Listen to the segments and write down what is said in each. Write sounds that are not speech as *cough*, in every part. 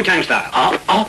Wu Tang style. Oh, oh.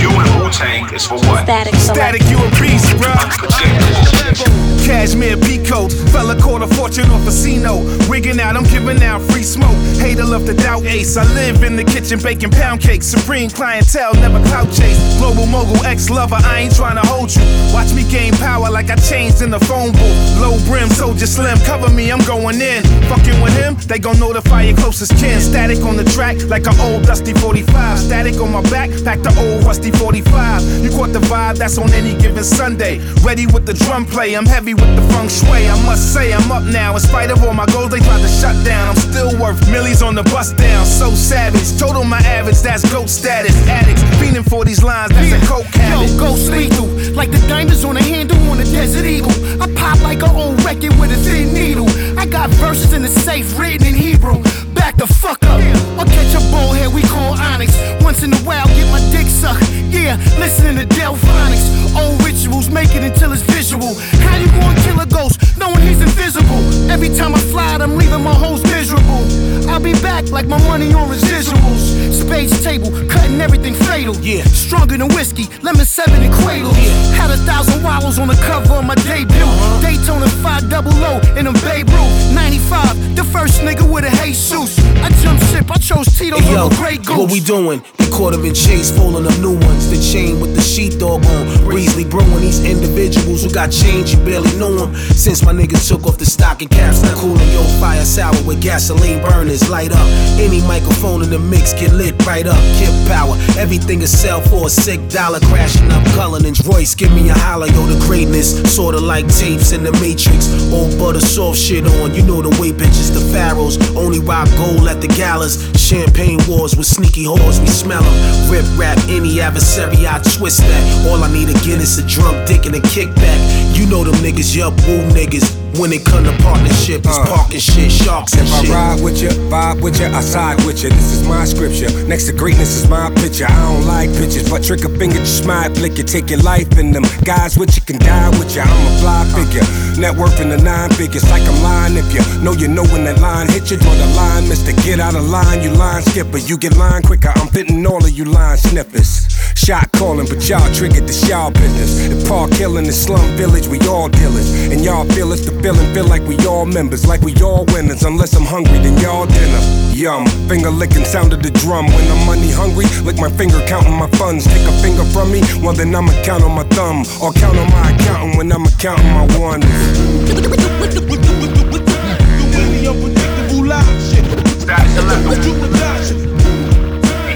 You and Wu Tang is for what? Statik Statik, you a beast, bruh. Cashmere peacoat, fella caught a fortune off casino. Wigging out, I'm giving out free smoke. Hater love the doubt ace. I live in the kitchen baking pound cakes. Supreme clientele, never clout chase. Global mogul, ex lover, I ain't trying to hold you. Watch me gain power like I changed in the phone booth. Low brim, soldier slim, cover me, I'm going in. Fucking with him, they gon' notify your closest kin. Statik on the track like an old dusty 45. Statik on my back, pack the old rusty 45. You caught the vibe, that's on any given Sunday. Ready with the drum play, I'm heavy with the feng shui. I must say, I'm up now. In spite of all my goals, they tried to shut down. I'm still worth millions on the bus down. So savage, total my average, that's goat status. Addicts, fiending for these lines, that's a coke habit. Yo, ghost lethal, like the diamonds on a handle on a desert eagle. I pop like an old record with a thin needle. I got verses in the safe written in Hebrew. Back the fuck up. I'll catch a bullhead we call Onyx. Once in a while, get my dick sucked. Yeah, listening to Delfonics. Old rituals, make it until it's visual. How you gonna kill a ghost knowing he's invisible? Every time I fly, I'm leaving my hoes miserable. I'll be back like my money on residuals. Space table, cutting everything fatal. Yeah. Stronger than whiskey, lemon seven and cradle. Had a thousand wallows on the cover of my debut. Daytona 5 double O in a Babe Ruth. 95, the first nigga with a Jesus. I jump ship, I chose Tito's Hey, yo, over Grey Goose. what we doing? We caught him in chase, folding up new ones. The chain with the sheepdog on. Breezely brewing these individuals who got change, you barely know them. Since my niggas took off the stocking caps, now cooling your fire sour with gasoline burners. Light up any microphone in the mix, get lit right up. Kip power, everything is sell for a sick dollar. Crashing up Cullinan's Royce, give me a holler, yo, the greatness. Sorta like tapes in the Matrix. Old butter soft shit on, you know the way bitches, the pharaohs. Only rock gold at the galas. Champagne wars with sneaky whores, we smell them. Rip rap any adversary, I twist that. All I need again is a drunk dick and a kickback. You know them niggas, yup, woo niggas. When it come to partnership, it's Uh. parking shit, sharks and If I ride with you, vibe with you, I side with you. This is my scripture. Next to greatness is my picture. I don't like pictures, but trick a finger, just smile, flick you. Take your life in them. Guys with you can die with you. I'm a fly figure. Net worth in the nine figures, like I'm lying. If you know you know when that line hit you, draw the line, mister. Get out of line, you line skipper. You get line quicker. I'm fitting all of you line snippers. Shot calling, but y'all triggered the y'all business. If Park killing the slum village, we all dealers. And y'all feel it's the feeling, feel like we all members, like we all winners. Unless I'm hungry, then y'all dinner. Yum, finger licking sound of the drum. When I'm money hungry, lick my finger counting my funds. Take a finger from me, well then I'ma count on my thumb. Or count on my accountant when I'ma counting my ones.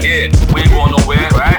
Yeah, we ain't going nowhere, right?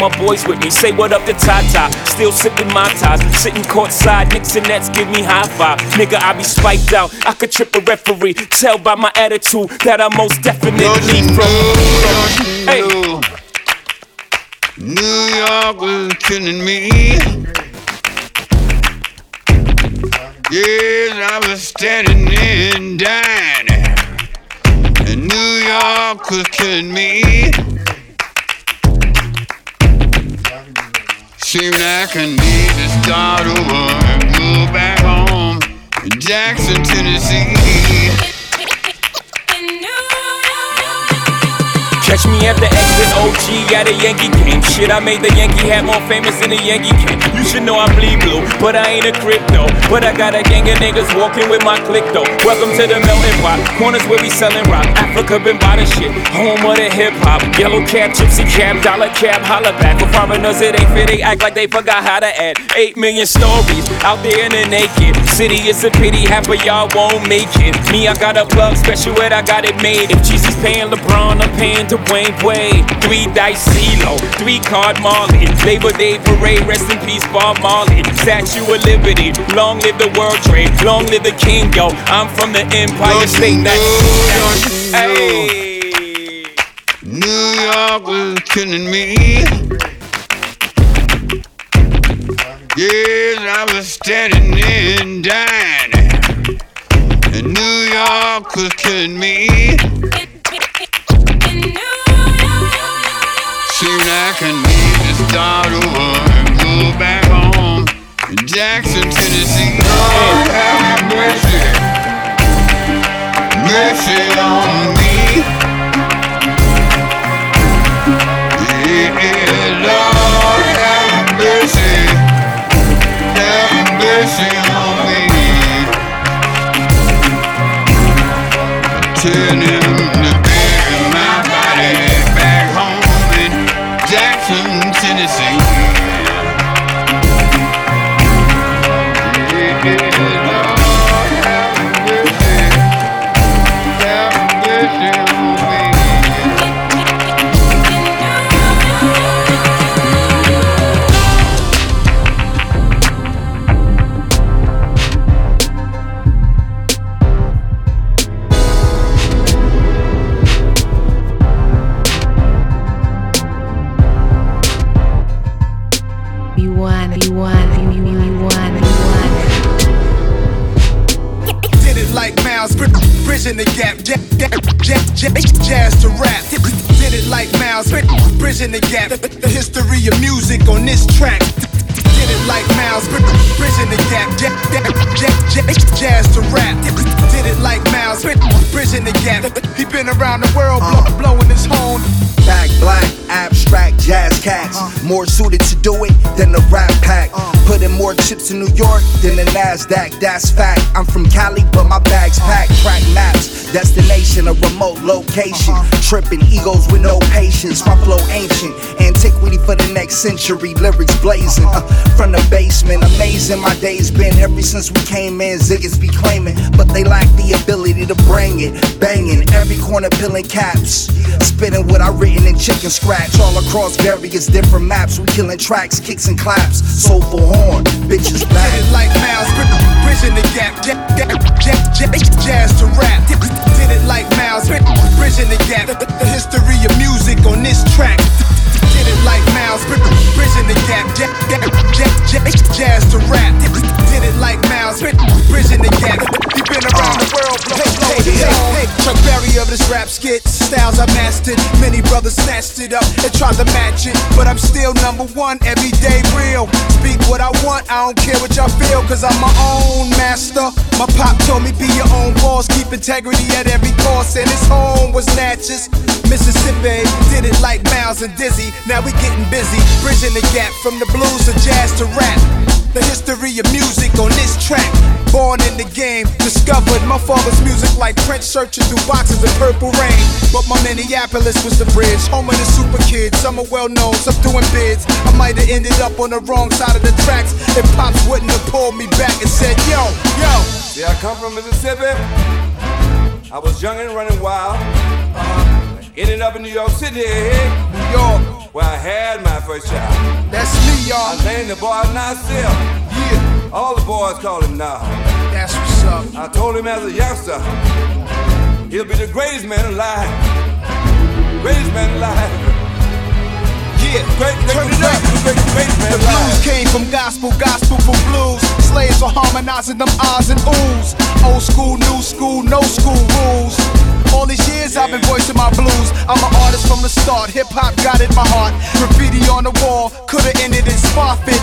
my boys with me. Say what up to Tata, still sipping my ties. Sitting courtside, Knicks and Nets give me high five. Nigga, I be spiked out. I could trip a referee. Tell by my attitude that I most definitely from. Hey. New York was killing me. Yes, I was standing there and dining. And New York was killing me. Seemed like I need to start over and move back home in Jackson, Tennessee. Catch me at the exit OG at a Yankee game. Shit, I made the Yankee hat more famous than the Yankee king. You should know I bleed blue, but I ain't a crypto. But I got a gang of niggas walking with my click though. Welcome to the melting pot. Corners where we selling rock. Africa been by the shit. Home of the hip hop. Yellow cap, gypsy cap, dollar cap, holla back. For foreigners, it ain't fit. They act like they forgot how to add. Eight million stories out there in the naked city. It's a pity half of y'all won't make it. Me, I got a plug special, and I got it made. If Jesus paying LeBron, I'm paying the Wayne Way, three dice CeeLo, three card Marley, Labor Day parade, rest in peace Bob Marley, Statue of Liberty, long live the World Trade, long live the King, yo. I'm from the Empire Don't State. know, don't hey. New York was killing me. Yes, I was standing there and dying. And New York was killing me. Like I need to start over and go back home. Jackson, Tennessee. Lord have mercy. Mercy on me. Like Miles, bri- bridging the gap. He been around the world, blow, uh. blowing his horn. Back black, abstract cats. More suited to do it than the rap pack. Putting more chips in New York than the NASDAQ, that's fact. I'm from Cali, but my bag's packed. Track maps, destination, a remote location. Tripping egos with no patience. My flow ancient, antiquity for the next century. Lyrics blazing uh, from the basement. Amazing, my days been ever since we came in. Ziggas be claiming, but they lack the ability to bring it. Banging every corner, peeling caps. Spitting what I written in chicken scratch all across various different maps. We killing tracks, kicks and claps. Soulful horn, bitches Did back. it like Miles, bri- bridging the gap, jazz, jazz, jazz, jazz to rap. Did did it like Miles, bri- bridging the gap. The history of music on this track. It like Miles, bridging the gap, jazz, jazz, jazz, jazz to rap. Did it like Miles, bridging the gap. He been around the world, blow, his horn. Hey, Chuck Berry of this rap skit, styles I mastered. Many brothers snatched it up and tried to match it, but I'm still number one, everyday real. Speak what I want, I don't care what y'all feel, cause I'm my own master. My pop told me be your own boss, keep integrity at every cost, and his home was Natchez. Mississippi did it like Miles and Dizzy. Now we getting busy, bridging the gap from the blues to jazz to rap. The history of music on this track. Born in the game, discovered my father's music like Prince searching through boxes of purple rain. But my Minneapolis was the bridge, home of the super kids. Some are well known, some doing bids. I might have ended up on the wrong side of the tracks if Pops wouldn't have pulled me back and said, Yo, yo. See, I come from Mississippi. I was young and running wild. Uh-huh. Ended up in New York City, New York, where I had my first child. that's me, y'all. I named the boy Nasir. Yeah, All the boys call him Nah. that's what's up. I told him as a youngster, he'll be the greatest man alive. Greatest man alive. Yeah, Great, great, turn it up. great, great, The blues came from gospel, gospel from blues. Slaves were harmonizing them ahs and oohs. Old school, new school, no school rules. All these years I've been voicing my blues. I'm an artist from the start. Hip hop got in my heart. Graffiti on the wall, could've ended in Spofford.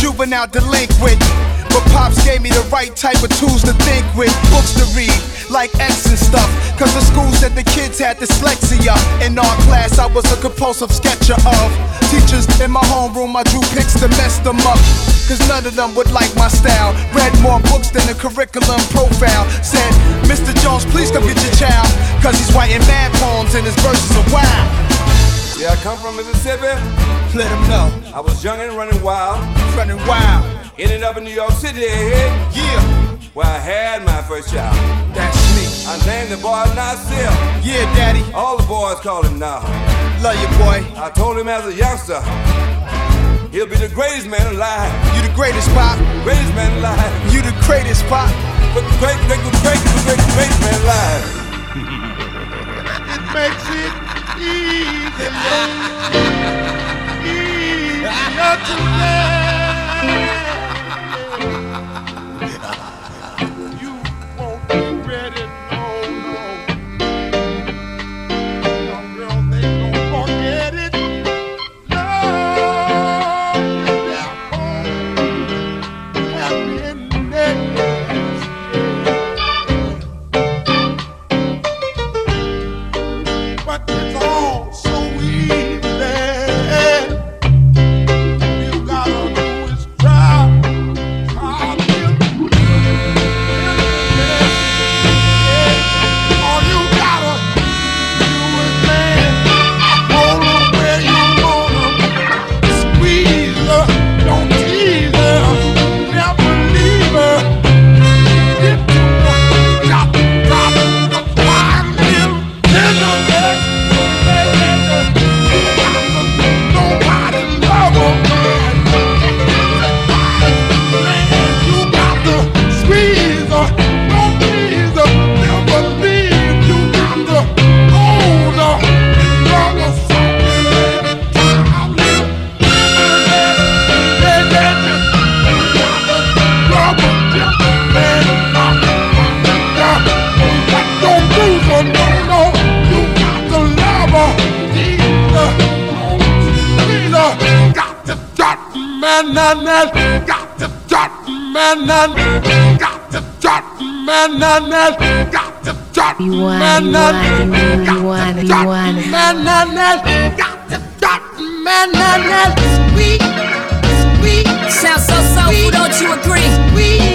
Juvenile delinquent. But Pops gave me the right type of tools to think with. Books to read, like X and stuff. Cause the school said the kids had dyslexia. In our class, I was a compulsive sketcher of. Teachers in my homeroom, I drew pics to mess them up. Cause none of them would like my style. Read more books than the curriculum profile. Said, Mr. Jones, please come get your child. Cause he's writing mad poems and his verses are wild. Yeah, I come from Mississippi. Let him know. I was young and running wild. Running wild. Ended up in New York City. Yeah. Where I had my first child. That's me. I named the boy Nasir. Yeah, daddy. All the boys call him Nah. Love you, boy. I told him as a youngster, he'll be the greatest man alive. You the greatest pop. Greatest man alive. You the greatest pop. But the great, great, great, great, great man alive. it *laughs* makes it easy, *laughs* easier. judgment, got the judgment, got the judgment, got the judgment, got the judgment, got the judgment, sweet, sweet. Sounds so sweet, don't you agree? Sweet.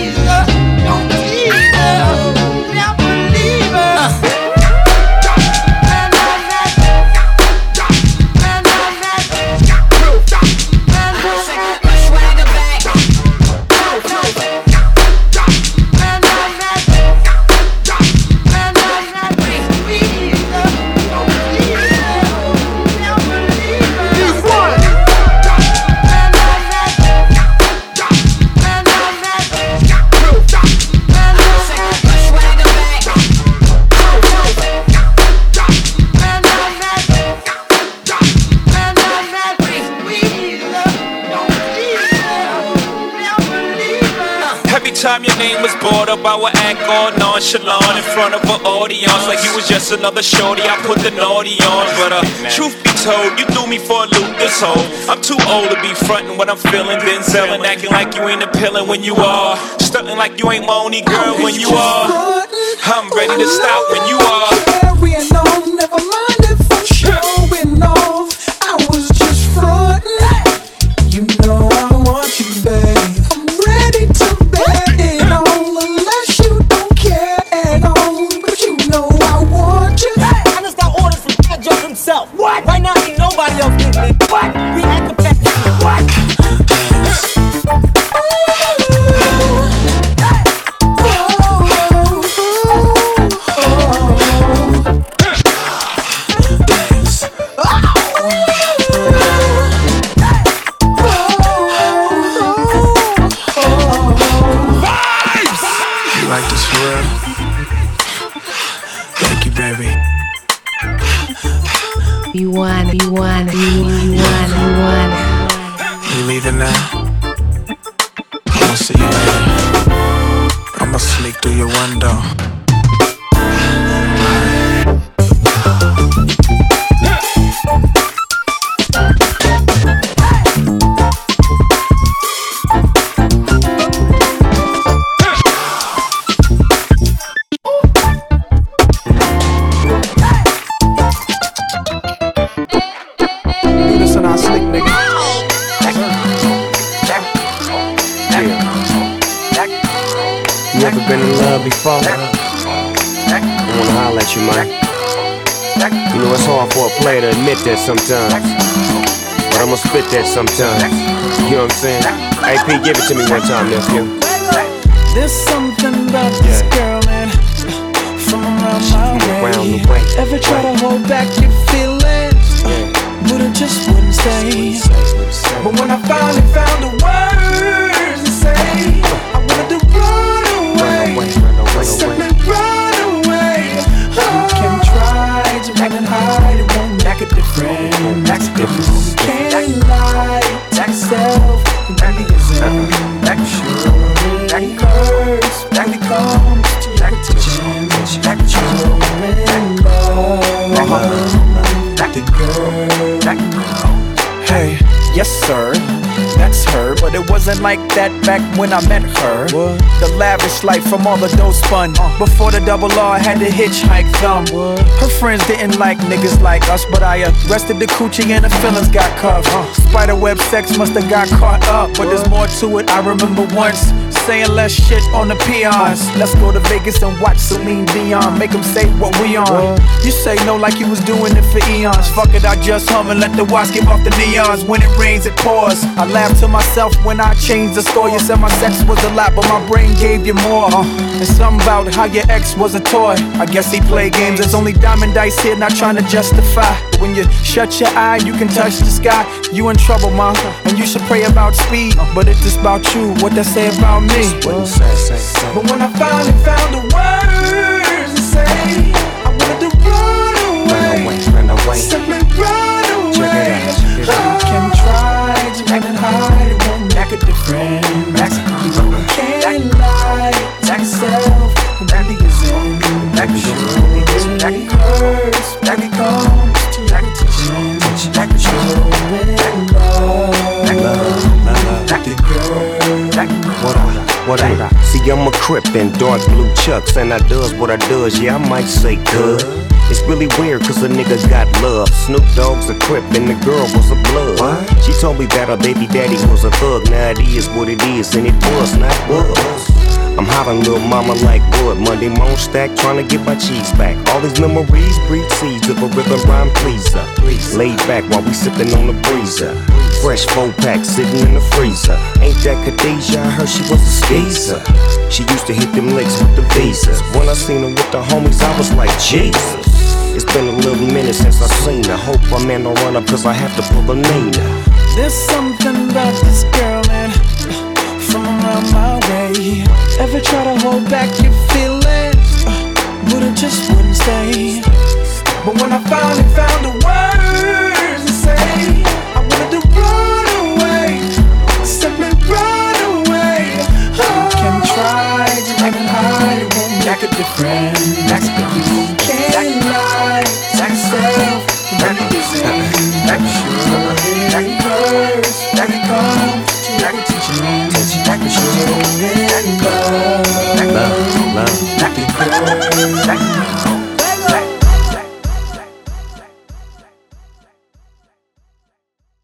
I would act all nonchalant in front of an audience like you was just another shorty. I put the naughty on, but uh, truth be told, you threw me for a loop this whole. I'm too old to be frontin' what I'm feeling, then selling, acting like you ain't appealing when you are, stuntin' like you ain't my only girl when you are. I'm ready to stop when you are. that sometimes. But I'ma spit that sometimes. You know what I'm saying? AP, give it to me one time, nephew. There's something about this girl and from around my way. Ever try to hold back your feelings? But it just wouldn't stay. But when I finally found the words to say, I wanted to run. Make a difference. Make a difference. You can't lie to yourself, it wasn't like that back when I met her. The lavish life from all the dough spun. Before the double R had to hitchhike thumb. Her friends didn't like niggas like us, but I arrested the coochie and the feelings got cuffed. Spiderweb sex must have got caught up, but there's more to it. I remember once saying less shit on the peons. Let's go to Vegas and watch Celine Dion, make them say what we on. You say no like you was doing it for eons. Fuck it, I just hum and let the watch give off the neons. When it rains, it pours. I laugh to myself when I change the score. You said my sex was a lot, but my brain gave you more. And something about how your ex was a toy. I guess he played games. There's only diamond dice here, not trying to justify. But when you shut your eye, you can touch the sky. You in trouble, mom, and you should pray about speed. But it's just about you. What they say about me? But when I finally found the words to say, I wanted to run away, Run away. simply run away. Check it out, check it out. You can try to run and hide, it won't make a difference. Crip in dark blue chucks and I does what I does, yeah I might say good. It's really weird cause a nigga got love. Snoop Dogg's a crip and the girl was a blood. She told me that her baby daddy was a thug. Now it is what it is and it was not was. I'm hollering little mama like wood. Monday moan stack trying to get my cheese back. All these memories breed seeds of a rhythm rhyme pleaser. Laid back while we sipping on the breezer. Fresh four pack sitting in the freezer. Ain't that Khadijah? I heard she was a skeezer. She used to hit them licks with the visas. When I seen her with the homies, I was like, Jesus. It's been a little minute since I seen her. Hope my man don't run up cause I have to pull a Nina. There's something about this girl, man, from around my way. Ever try to hold back your feelings, uh, but it just wouldn't stay. But when I finally found the words